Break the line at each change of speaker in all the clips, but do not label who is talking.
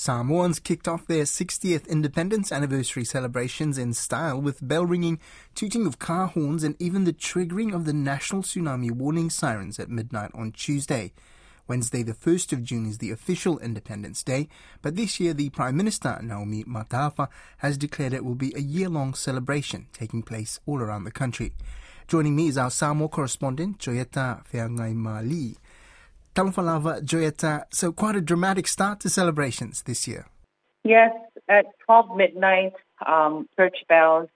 Samoans kicked off their 60th independence anniversary celebrations in style with bell ringing, tooting of car horns, and even the triggering of the national tsunami warning sirens at midnight on Tuesday. Wednesday, the 1st of June, is the official Independence Day, but this year the Prime Minister, Naomi Mataafa, has declared it will be a year long celebration taking place all around the country. Joining me is our Samoa correspondent, Joyetter Feangai Mali. Talafalava Joyetter, so quite a dramatic start to celebrations this year.
Yes, at 12 midnight, um, church bells,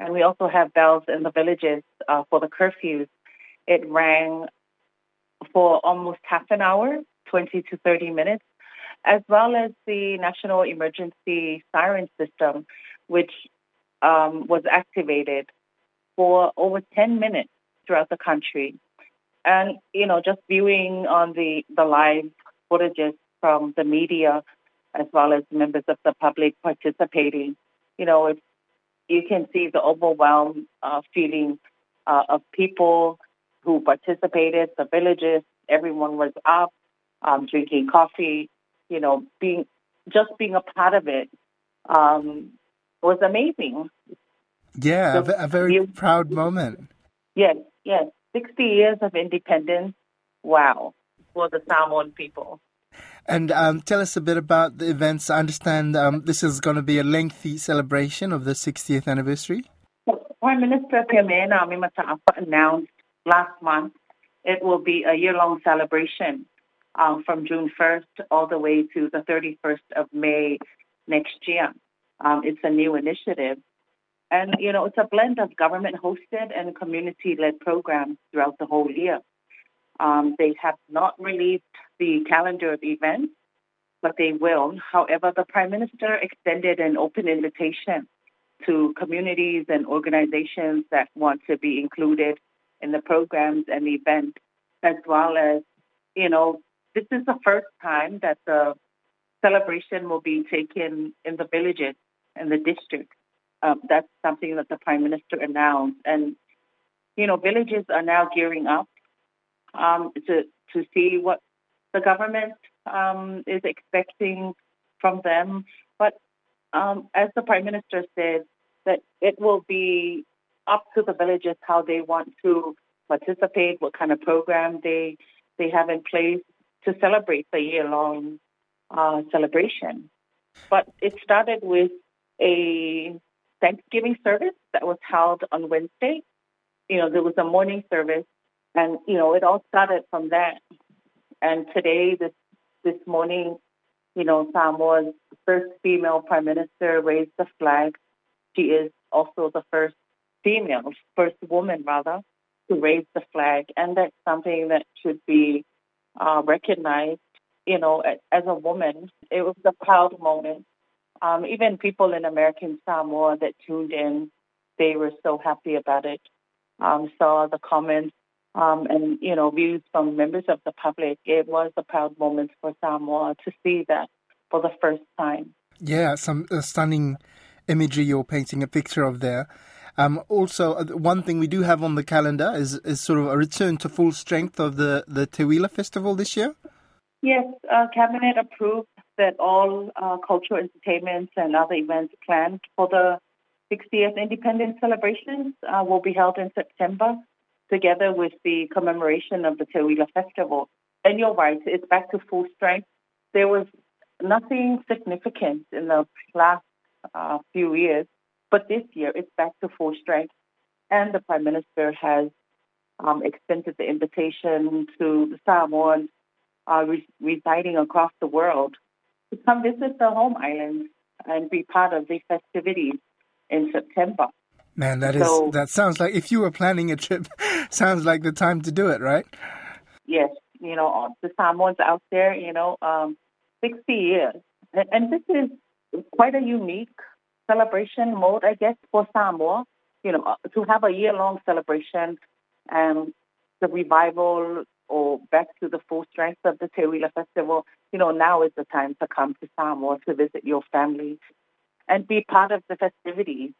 and we also have bells in the villages uh, for the curfews. It rang for almost half an hour, 20 to 30 minutes, as well as the National Emergency Siren System, which um, was activated for over 10 minutes throughout the country. And, you know, just viewing on the, the live footages from the media as well as members of the public participating, you know, it's, you can see the overwhelmed uh, feeling uh, of people who participated, the villages, everyone was up, um, drinking coffee, you know, being just being a part of it um, was amazing.
Yeah, so a, a very you, proud moment.
Yes, yes. 60 years of independence. Wow, for the Samoan people.
And um, tell us a bit about the events. I understand um, this is going to be a lengthy celebration of the 60th anniversary.
Prime Minister Kemen Mataafa announced last month it will be a year-long celebration um, from June 1st all the way to the 31st of May next year. Um, it's a new initiative and, you know, it's a blend of government hosted and community led programs throughout the whole year. Um, they have not released the calendar of events, but they will. However, the Prime Minister extended an open invitation to communities and organizations that want to be included in the programs and events, as well as, you know, this is the first time that the celebration will be taken in the villages and the districts. Um, that's something that the prime minister announced, and you know, villages are now gearing up um, to to see what the government um, is expecting from them. But um, as the prime minister said, that it will be up to the villages how they want to participate, what kind of program they they have in place to celebrate the year long uh, celebration. But it started with a Thanksgiving service that was held on Wednesday. You know, there was a morning service, and you know, it all started from that. And today, this this morning, you know, Samoa's first female prime minister raised the flag. She is also the first female, first woman rather, to raise the flag, and that's something that should be uh, recognized. You know, as a woman, it was a proud moment um, even people in American Samoa that tuned in, they were so happy about it. Um, saw the comments um, and you know views from members of the public. It was a proud moment for Samoa to see that for the first time.
Yeah, some uh, stunning imagery you're painting a picture of there. Um, also, uh, one thing we do have on the calendar is, is sort of a return to full strength of the, the Teuila Festival this year.
Yes, uh, Cabinet approved that all uh, cultural entertainments and other events planned for the 60th independence celebrations uh, will be held in September, together with the commemoration of the Teuila Festival. And you're right, it's back to full strength. There was nothing significant in the last uh, few years, but this year it's back to full strength. And the Prime Minister has um, extended the invitation to the Samoans uh, re- residing across the world to come visit the home islands and be part of the festivities in September.
Man, that so, is that sounds like if you were planning a trip, sounds like the time to do it, right?
Yes, you know the Samoans out there, you know, um, sixty years, and, and this is quite a unique celebration mode, I guess, for Samoa. You know, uh, to have a year-long celebration and the revival or back to the full strength of the Te Festival, you know, now is the time to come to Samoa to visit your family and be part of the festivities.